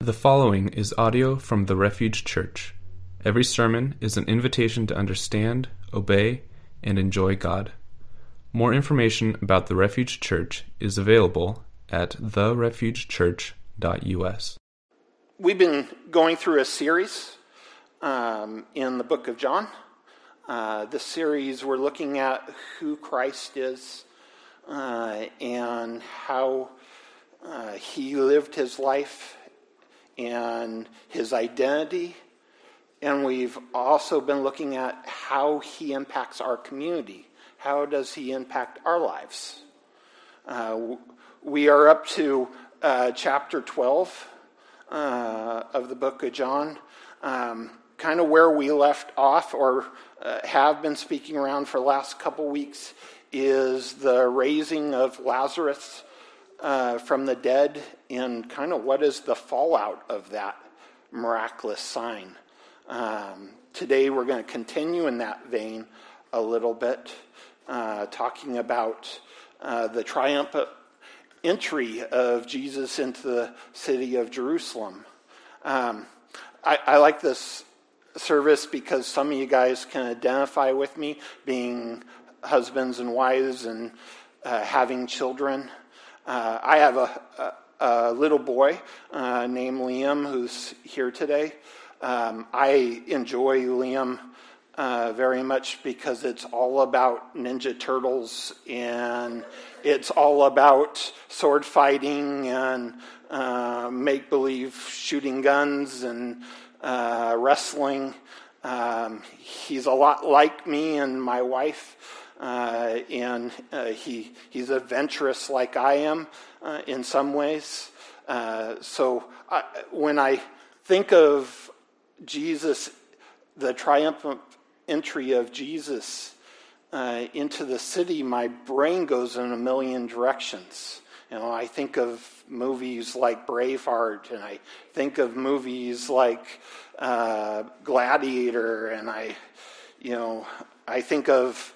The following is audio from the Refuge Church. Every sermon is an invitation to understand, obey, and enjoy God. More information about the Refuge Church is available at therefugechurch.us. We've been going through a series um, in the book of John. Uh, series, we're looking at who Christ is uh, and how uh, he lived his life and his identity. And we've also been looking at how he impacts our community. How does he impact our lives? Uh, we are up to uh, chapter 12 uh, of the book of John, um, kind of where we left off or uh, have been speaking around for the last couple weeks is the raising of Lazarus uh, from the dead and kind of what is the fallout of that miraculous sign. Um, today we're going to continue in that vein a little bit, uh, talking about uh, the triumphant entry of Jesus into the city of Jerusalem. Um, I, I like this service because some of you guys can identify with me being husbands and wives and uh, having children. Uh, I have a, a, a little boy uh, named Liam who's here today. Um, I enjoy Liam uh, very much because it's all about Ninja Turtles and it's all about sword fighting and uh, make believe shooting guns and uh, wrestling. Um, he's a lot like me and my wife. Uh, and uh, he, he's adventurous like I am uh, in some ways. Uh, so I, when I think of Jesus, the triumphant entry of Jesus uh, into the city, my brain goes in a million directions. You know, I think of movies like Braveheart, and I think of movies like uh, Gladiator, and I, you know, I think of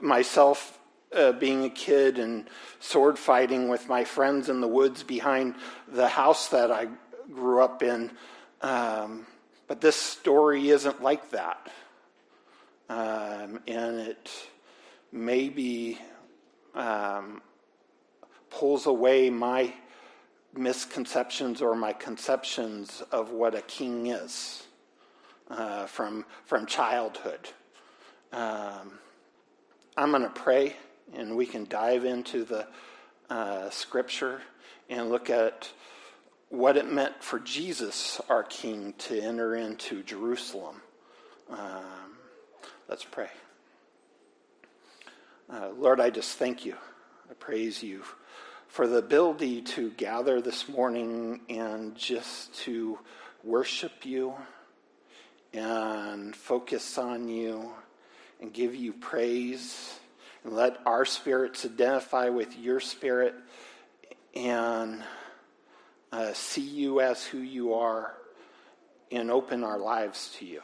myself uh, being a kid and sword fighting with my friends in the woods behind the house that I grew up in. Um, but this story isn't like that. Um, and it maybe um, pulls away my misconceptions or my conceptions of what a king is uh, from, from childhood. Um, I'm going to pray, and we can dive into the uh, scripture and look at what it meant for Jesus, our King, to enter into Jerusalem. Um, let's pray. Uh, Lord, I just thank you. I praise you for the ability to gather this morning and just to worship you and focus on you and give you praise. And let our spirits identify with your spirit and uh, see you as who you are and open our lives to you.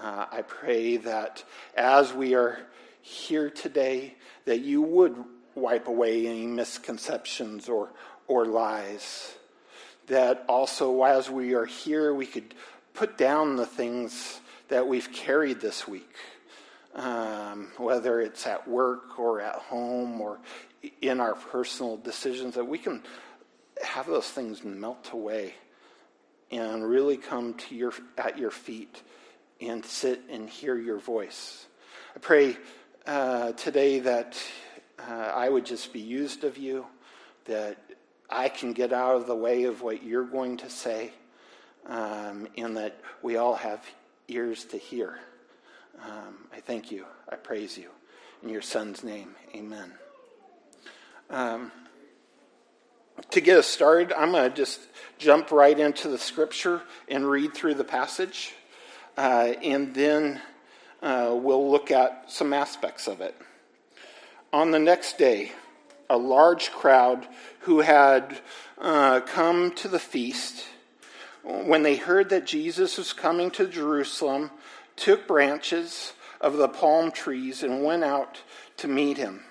Uh, I pray that as we are here today, that you would wipe away any misconceptions or, or lies. That also, as we are here, we could put down the things that we've carried this week, um, whether it's at work or at home or in our personal decisions, that we can have those things melt away and really come to your at your feet and sit and hear your voice. I pray uh, today that uh, I would just be used of you, that I can get out of the way of what you're going to say, um, and that we all have ears to hear. Um, I thank you. I praise you. In your son's name, amen. Um, to get us started, I'm going to just jump right into the scripture and read through the passage, uh, and then uh, we'll look at some aspects of it. On the next day, a large crowd who had uh, come to the feast when they heard that Jesus was coming to Jerusalem, took branches of the palm trees and went out to meet him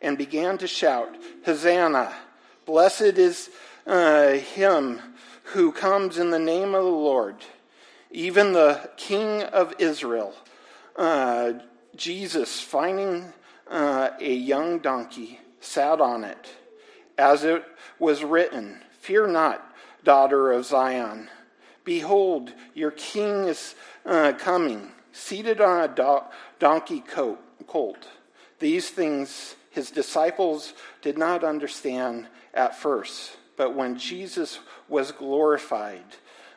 and began to shout, Hosanna! Blessed is uh, him who comes in the name of the Lord, even the King of Israel. Uh, Jesus, finding uh, a young donkey, sat on it, as it was written Fear not, daughter of Zion. Behold, your king is uh, coming, seated on a do- donkey colt. These things his disciples did not understand at first, but when Jesus was glorified,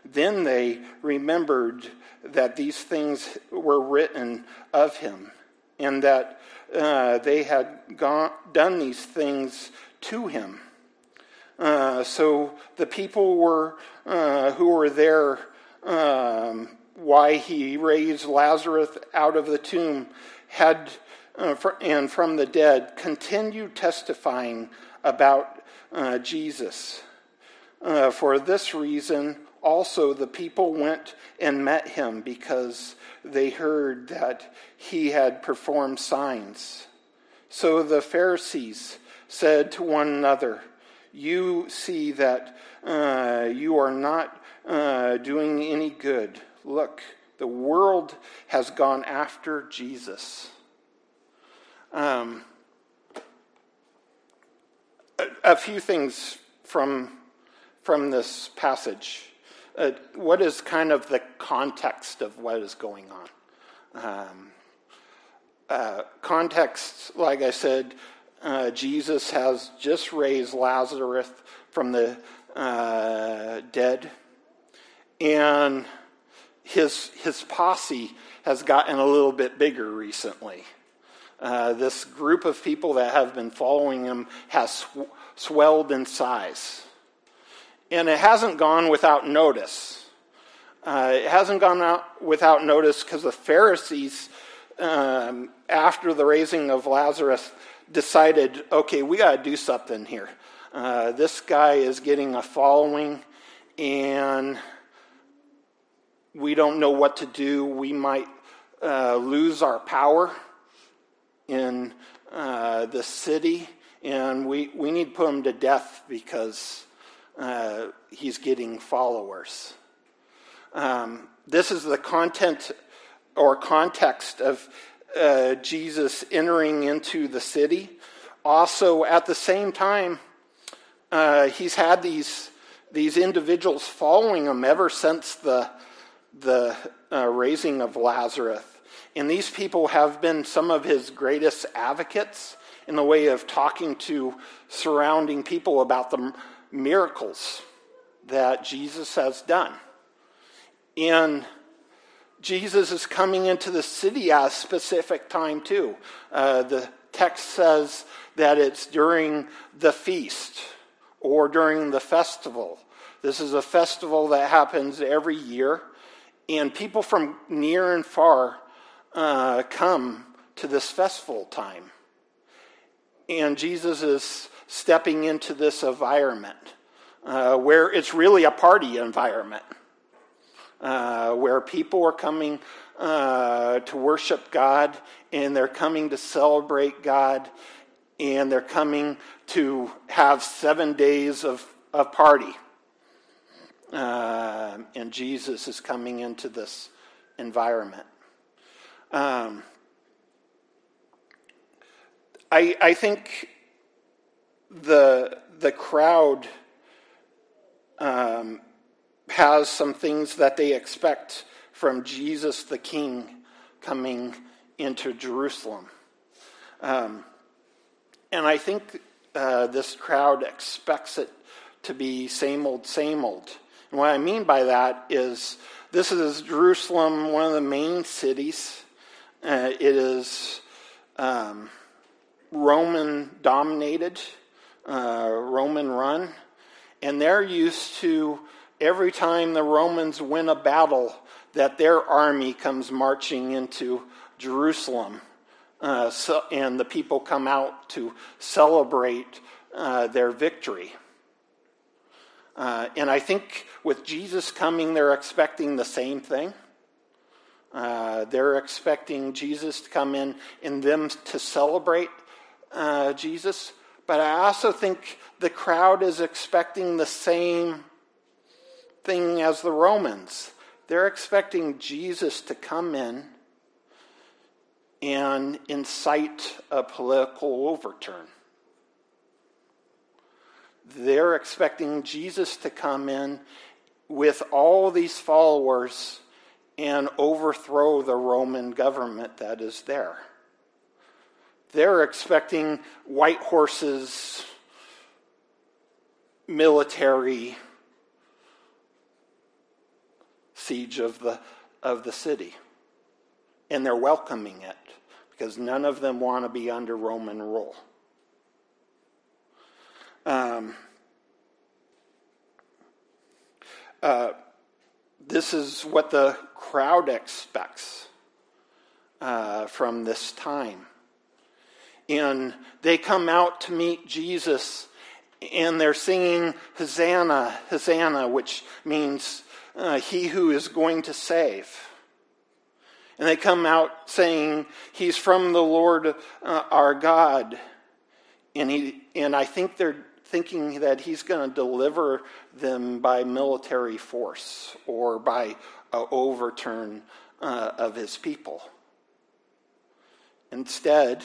then they remembered that these things were written of him and that uh, they had gone, done these things to him. Uh, so the people were uh, who were there um, why he raised Lazarus out of the tomb had uh, for, and from the dead continued testifying about uh, Jesus. Uh, for this reason, also the people went and met him because they heard that he had performed signs. So the Pharisees said to one another, You see that uh, you are not uh, doing any good. Look, the world has gone after Jesus. Um, a, a, few things from, from this passage. Uh, what is kind of the context of what is going on? Um, uh, context, like I said, uh, Jesus has just raised Lazarus from the uh, dead, and his his posse has gotten a little bit bigger recently. Uh, this group of people that have been following him has sw- swelled in size, and it hasn't gone without notice. Uh, it hasn't gone out without notice because the Pharisees, um, after the raising of Lazarus, decided, okay, we got to do something here. Uh, this guy is getting a following, and we don't know what to do. We might uh, lose our power in uh, the city, and we, we need to put him to death because uh, he's getting followers. Um, this is the content or context of uh, Jesus entering into the city. Also, at the same time, uh, he's had these, these individuals following him ever since the, the uh, raising of Lazarus. And these people have been some of his greatest advocates in the way of talking to surrounding people about the miracles that Jesus has done. And Jesus is coming into the city at a specific time, too. Uh, the text says that it's during the feast or during the festival. This is a festival that happens every year, and people from near and far uh, come to this festival time. And Jesus is stepping into this environment uh, where it's really a party environment, uh, where people are coming uh, to worship God and they're coming to celebrate God and they're coming to have seven days of, of party. Uh, and Jesus is coming into this environment. Um, I, I think the, the crowd um, has some things that they expect from Jesus the King coming into Jerusalem. Um, and I think uh, this crowd expects it to be same old, same old. And what I mean by that is this is Jerusalem, one of the main cities. Uh, it is um, Roman dominated, uh, Roman run, and they're used to every time the Romans win a battle that their army comes marching into Jerusalem. Uh, so, and the people come out to celebrate uh, their victory. Uh, and I think with Jesus coming, they're expecting the same thing. Uh, they're expecting Jesus to come in and them to celebrate uh, Jesus. But I also think the crowd is expecting the same thing as the Romans. They're expecting Jesus to come in and incite a political overturn. They're expecting Jesus to come in with all these followers and overthrow the Roman government that is there. They're expecting white horses, military siege of the, of the city. And they're welcoming it because none of them want to be under Roman rule. Um, uh, this is what the crowd expects uh, from this time. And they come out to meet Jesus and they're singing Hosanna, Hosanna, which means uh, he who is going to save. And they come out saying, He's from the Lord uh, our God. And, he, and I think they're thinking that he's going to deliver them by military force or by an overturn uh, of his people. Instead,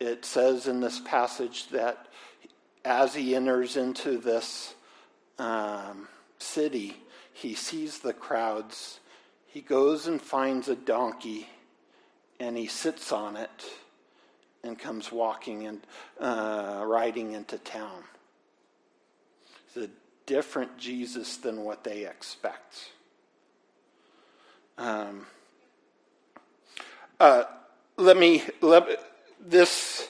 it says in this passage that as he enters into this um, city, he sees the crowds. He goes and finds a donkey and he sits on it and comes walking and uh, riding into town. It's a different Jesus than what they expect. Um, uh, let me let this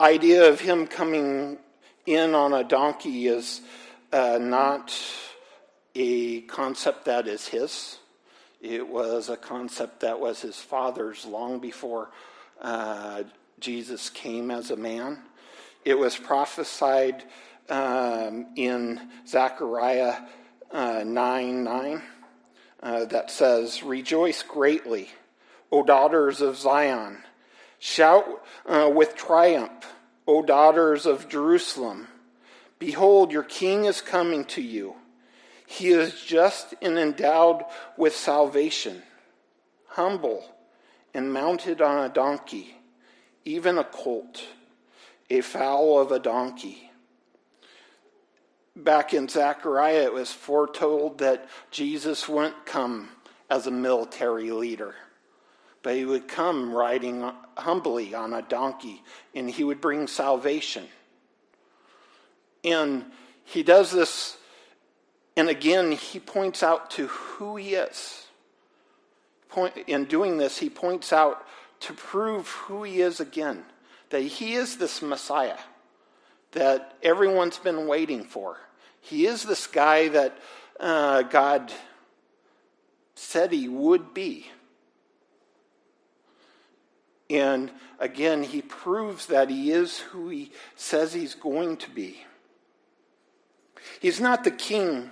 idea of him coming in on a donkey is uh, not a concept that is his. It was a concept that was his father's long before uh, Jesus came as a man. It was prophesied um, in Zechariah uh, 9 9 uh, that says, Rejoice greatly, O daughters of Zion. Shout uh, with triumph, O daughters of Jerusalem. Behold, your king is coming to you. He is just and endowed with salvation, humble and mounted on a donkey, even a colt, a foal of a donkey. Back in Zechariah, it was foretold that Jesus wouldn't come as a military leader, but he would come riding humbly on a donkey and he would bring salvation. And he does this and again, he points out to who he is. In doing this, he points out to prove who he is again that he is this Messiah that everyone's been waiting for. He is this guy that uh, God said he would be. And again, he proves that he is who he says he's going to be. He's not the king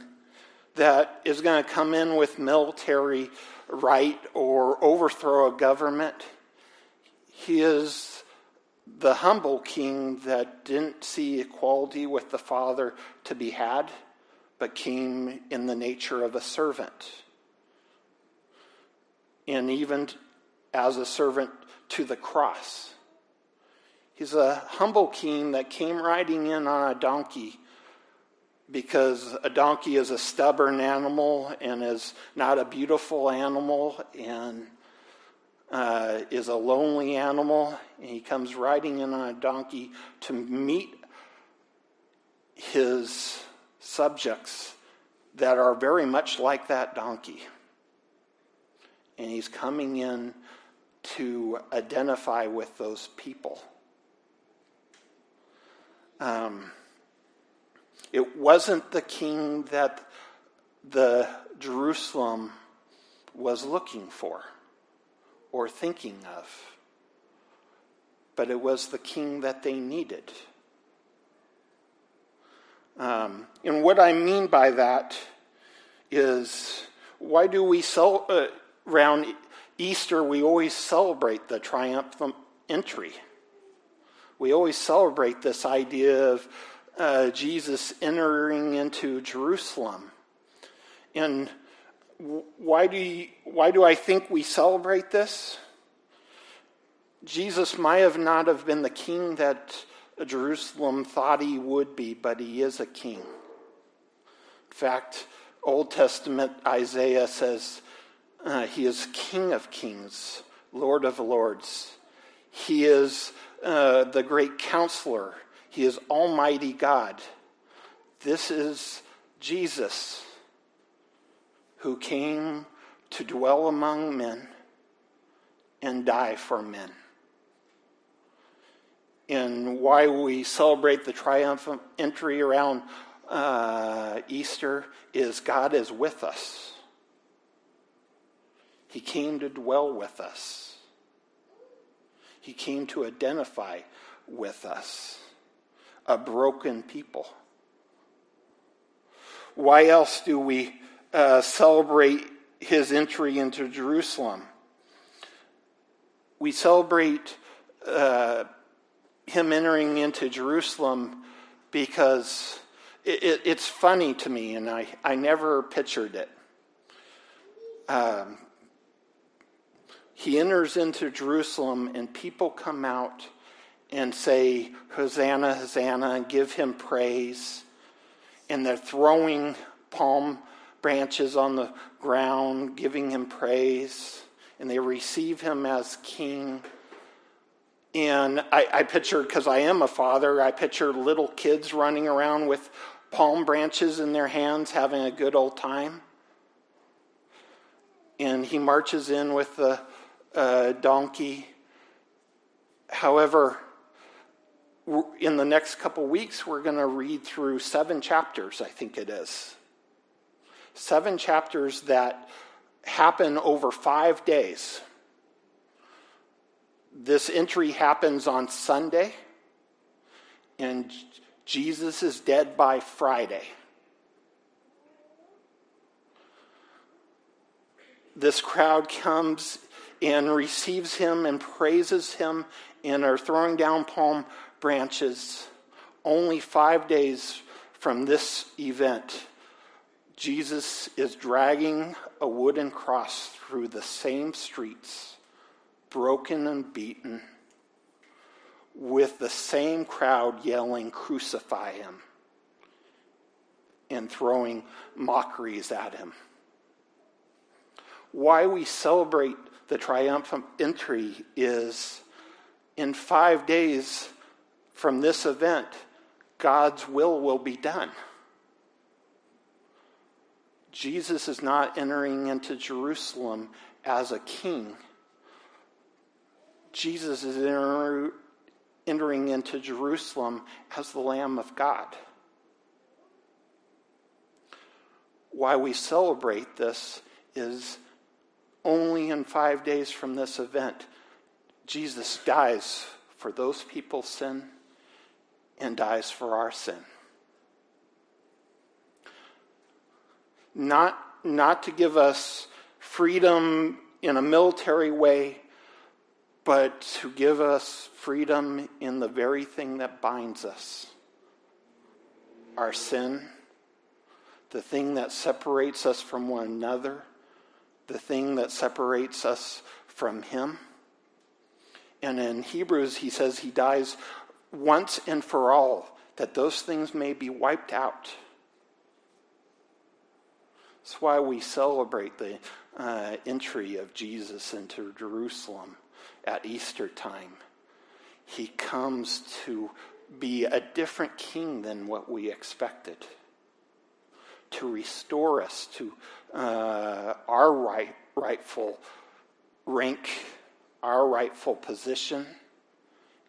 that is going to come in with military right or overthrow a government. He is the humble king that didn't see equality with the Father to be had, but came in the nature of a servant. And even as a servant to the cross. He's a humble king that came riding in on a donkey because a donkey is a stubborn animal and is not a beautiful animal and uh, is a lonely animal. And he comes riding in on a donkey to meet his subjects that are very much like that donkey. And he's coming in to identify with those people. Um, it wasn't the king that the Jerusalem was looking for or thinking of, but it was the king that they needed. Um, and what I mean by that is why do we sell uh, around Easter? We always celebrate the triumphant entry. We always celebrate this idea of uh, Jesus entering into Jerusalem And why do, you, why do I think we celebrate this? Jesus might have not have been the king that Jerusalem thought he would be, but he is a king. In fact, Old Testament Isaiah says uh, he is King of kings, Lord of lords. He is uh, the great counselor. He is Almighty God. This is Jesus who came to dwell among men and die for men. And why we celebrate the triumphant entry around uh, Easter is God is with us. He came to dwell with us. He came to identify with us, a broken people. Why else do we uh, celebrate his entry into Jerusalem? We celebrate uh, him entering into Jerusalem because it, it, it's funny to me, and I, I never pictured it. Um, he enters into Jerusalem, and people come out and say, Hosanna, Hosanna, and give him praise. And they're throwing palm branches on the ground, giving him praise. And they receive him as king. And I, I picture, because I am a father, I picture little kids running around with palm branches in their hands, having a good old time. And he marches in with the uh, donkey. However, in the next couple weeks, we're going to read through seven chapters, I think it is. Seven chapters that happen over five days. This entry happens on Sunday, and Jesus is dead by Friday. This crowd comes and receives him and praises him and are throwing down palm branches. Only five days from this event, Jesus is dragging a wooden cross through the same streets, broken and beaten with the same crowd yelling, Crucify him, and throwing mockeries at him. Why we celebrate the triumphant entry is in five days from this event, God's will will be done. Jesus is not entering into Jerusalem as a king. Jesus is entering into Jerusalem as the Lamb of God. Why we celebrate this is only in five days from this event, Jesus dies for those people's sin and dies for our sin. Not, not to give us freedom in a military way, but to give us freedom in the very thing that binds us our sin, the thing that separates us from one another, the thing that separates us from Him. And in Hebrews, he says he dies once and for all, that those things may be wiped out. That's why we celebrate the uh, entry of Jesus into Jerusalem at Easter time. He comes to be a different king than what we expected, to restore us to uh, our right, rightful rank, our rightful position,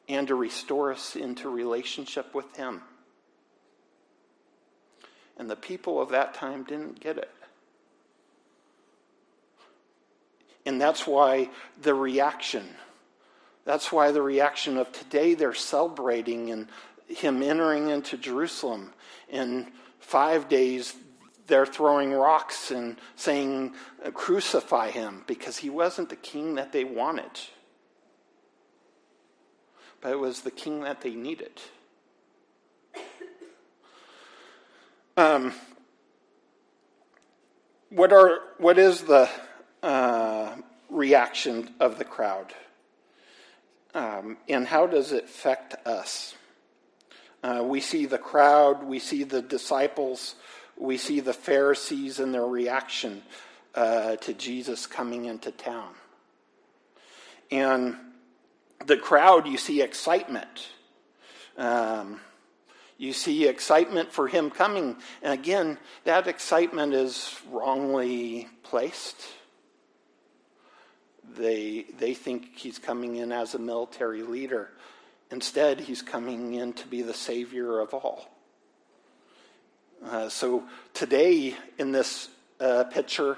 and to restore us into relationship with Him. And the people of that time didn't get it. And that's why the reaction, that's why the reaction of today they're celebrating and him entering into Jerusalem. In five days, they're throwing rocks and saying, Crucify him, because he wasn't the king that they wanted. But it was the king that they needed. Um, what are what is the uh, reaction of the crowd, um, and how does it affect us? Uh, we see the crowd, we see the disciples, we see the Pharisees and their reaction uh, to Jesus coming into town. And the crowd, you see excitement. Um, you see excitement for him coming. And again, that excitement is wrongly placed. They, they think he's coming in as a military leader. Instead, he's coming in to be the Savior of all. Uh, so today, in this uh, picture,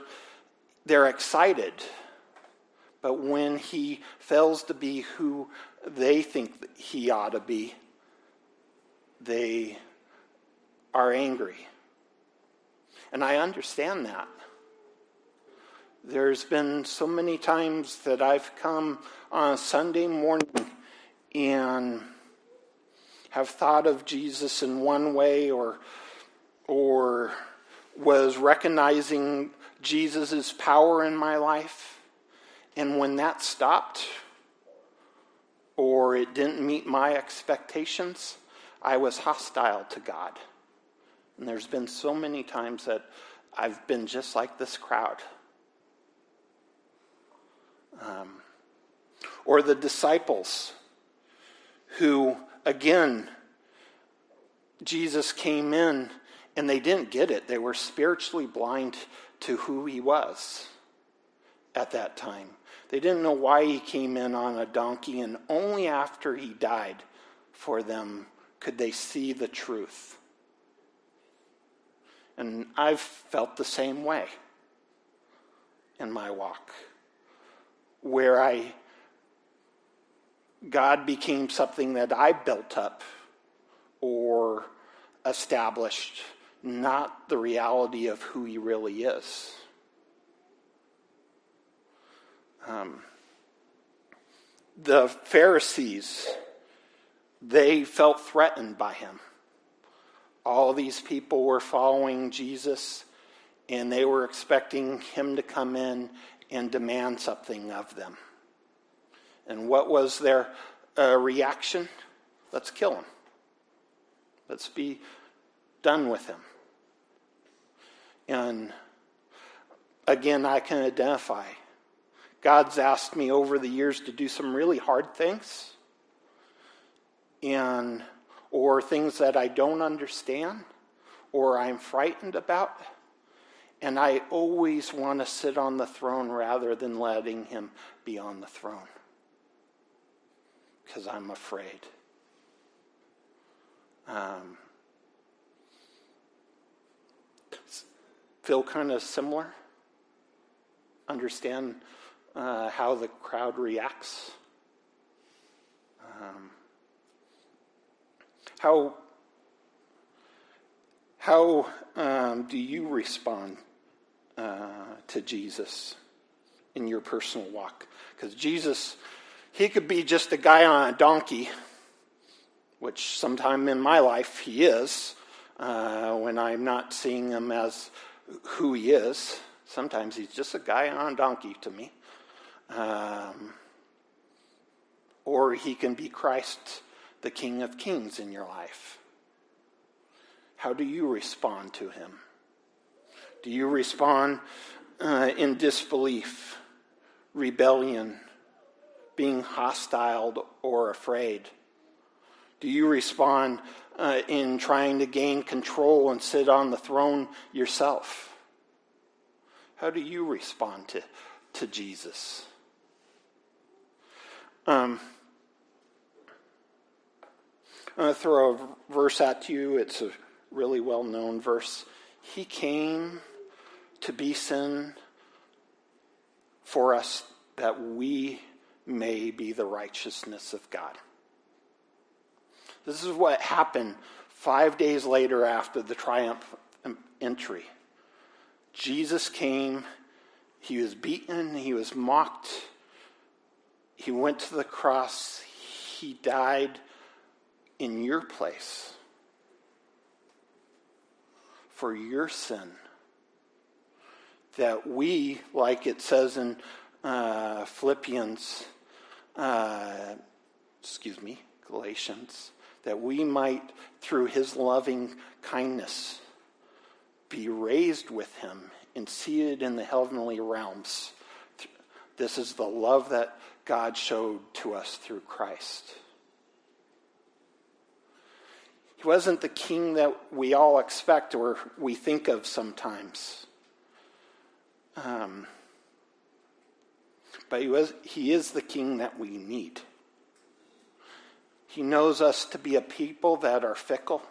they're excited. But when he fails to be who they think he ought to be, they are angry. And I understand that. There's been so many times that I've come on a Sunday morning and have thought of Jesus in one way or or was recognizing Jesus' power in my life. And when that stopped or it didn't meet my expectations, I was hostile to God. And there's been so many times that I've been just like this crowd. Um, or the disciples who, again, Jesus came in and they didn't get it. They were spiritually blind to who he was at that time. They didn't know why he came in on a donkey, and only after he died for them could they see the truth. And I've felt the same way in my walk, where I God became something that I built up or established, not the reality of who He really is. Um, the Pharisees they felt threatened by him. All these people were following Jesus, and they were expecting him to come in and demand something of them. And what was their uh, reaction? Let's kill him. Let's be done with him. And again, I can identify. God's asked me over the years to do some really hard things and or things that I don't understand or I'm frightened about. And I always want to sit on the throne rather than letting him be on the throne because I'm afraid. Um, feel kind of similar? Understand uh, how the crowd reacts? Um, how, how um, do you respond uh, to Jesus in your personal walk? Because Jesus, he could be just a guy on a donkey, which sometime in my life he is, uh, when I'm not seeing him as who he is. Sometimes he's just a guy on a donkey to me. Um, or he can be Christ the King of Kings in your life? How do you respond to him? Do you respond uh, in disbelief, rebellion, being hostile or afraid? Do you respond uh, in trying to gain control and sit on the throne yourself? How do you respond to, to Jesus? Um, I'm going to throw a verse at you. It's a really well known verse. He came to be sin for us that we may be the righteousness of God. This is what happened five days later after the triumph entry. Jesus came, he was beaten, he was mocked, he went to the cross, he died in your place for your sin that we, like it says in uh, Philippians, uh, excuse me, Galatians, that we might, through his loving kindness, be raised with him and seated in the heavenly realms. This is the love that God showed to us through Christ. He wasn't the king that we all expect or we think of sometimes. Um, but he, was, he is the king that we need. He knows us to be a people that are fickle,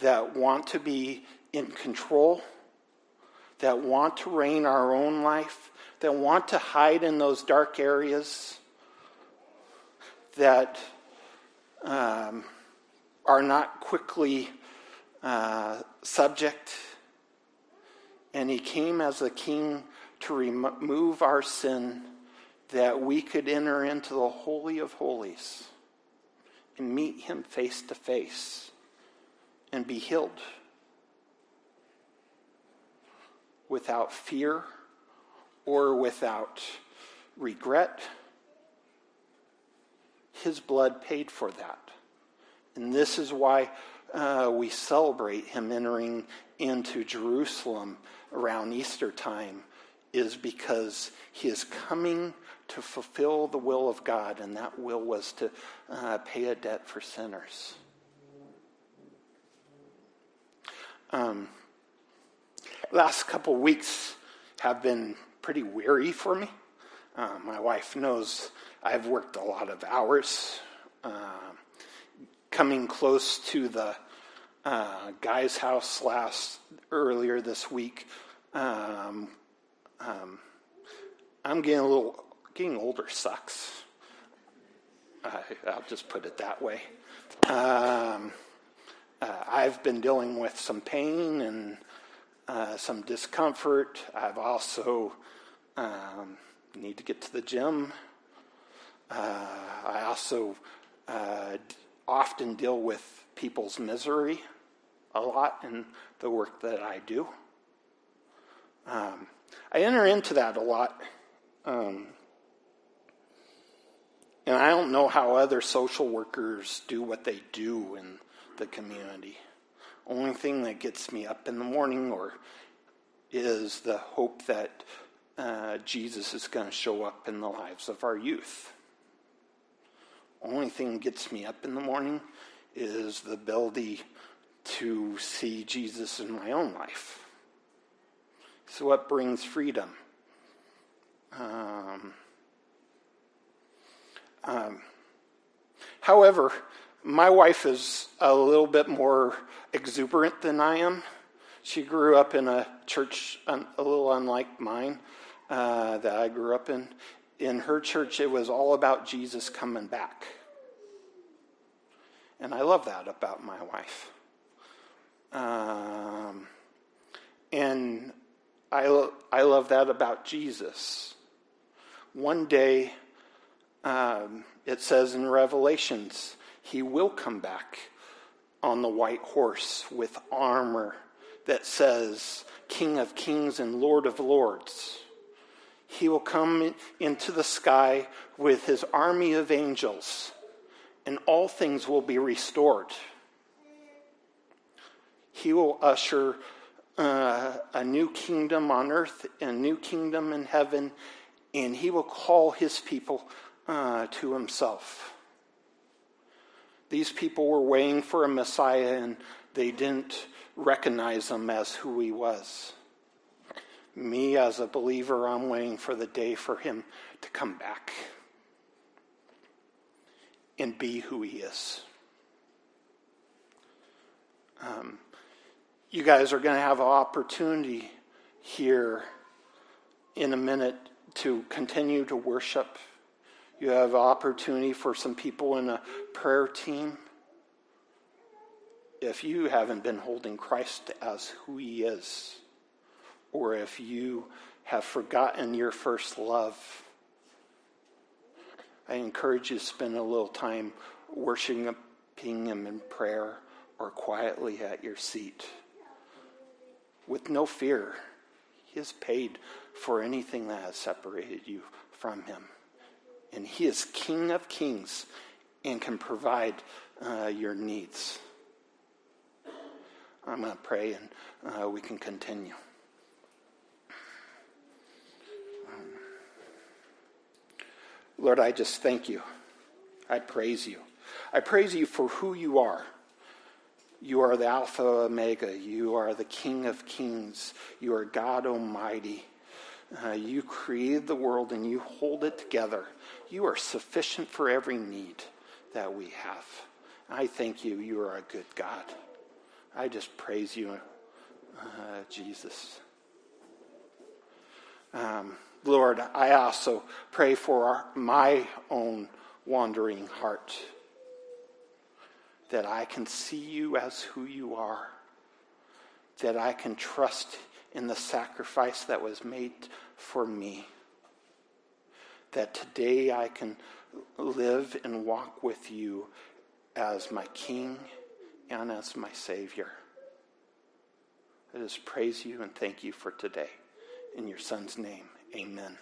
that want to be in control, that want to reign our own life, that want to hide in those dark areas, that um, are not quickly uh, subject. And he came as a king to remove our sin that we could enter into the Holy of Holies and meet him face to face and be healed without fear or without regret. His blood paid for that. And this is why uh, we celebrate him entering into Jerusalem around Easter time, is because he is coming to fulfill the will of God, and that will was to uh, pay a debt for sinners. Um, last couple weeks have been pretty weary for me. Uh, my wife knows I've worked a lot of hours. Uh, coming close to the uh, guy's house last earlier this week, um, um, I'm getting a little getting older sucks. I, will just put it that way. Um, uh, I've been dealing with some pain and uh, some discomfort. I've also um, need to get to the gym. Uh, I also uh, often deal with people's misery a lot in the work that I do. Um, I enter into that a lot. Um, and I don't know how other social workers do what they do in the community. Only thing that gets me up in the morning or is the hope that uh, Jesus is going to show up in the lives of our youth. Only thing gets me up in the morning is the ability to see Jesus in my own life. So, what brings freedom? Um, um, however, my wife is a little bit more exuberant than I am. She grew up in a church a little unlike mine uh, that I grew up in. In her church, it was all about Jesus coming back. And I love that about my wife. Um, and I, I love that about Jesus. One day, um, it says in Revelations, he will come back on the white horse with armor that says, King of Kings and Lord of Lords. He will come into the sky with his army of angels, and all things will be restored. He will usher uh, a new kingdom on earth, a new kingdom in heaven, and he will call his people uh, to himself. These people were waiting for a Messiah and they didn't recognize him as who he was. Me, as a believer, I'm waiting for the day for him to come back and be who he is. Um, you guys are going to have an opportunity here in a minute to continue to worship. You have an opportunity for some people in a prayer team. If you haven't been holding Christ as who he is, or if you have forgotten your first love, I encourage you to spend a little time worshiping him in prayer or quietly at your seat with no fear. He has paid for anything that has separated you from Him. And He is King of kings and can provide uh, your needs. I'm going to pray and uh, we can continue. Lord, I just thank you. I praise you. I praise you for who you are. You are the Alpha Omega. You are the King of Kings. You are God Almighty. Uh, you created the world and you hold it together. You are sufficient for every need that we have. I thank you. You are a good God. I just praise you, uh, Jesus. Um, Lord, I also pray for our, my own wandering heart that I can see you as who you are, that I can trust in the sacrifice that was made for me, that today I can live and walk with you as my King and as my Savior. I just praise you and thank you for today. In your Son's name, amen.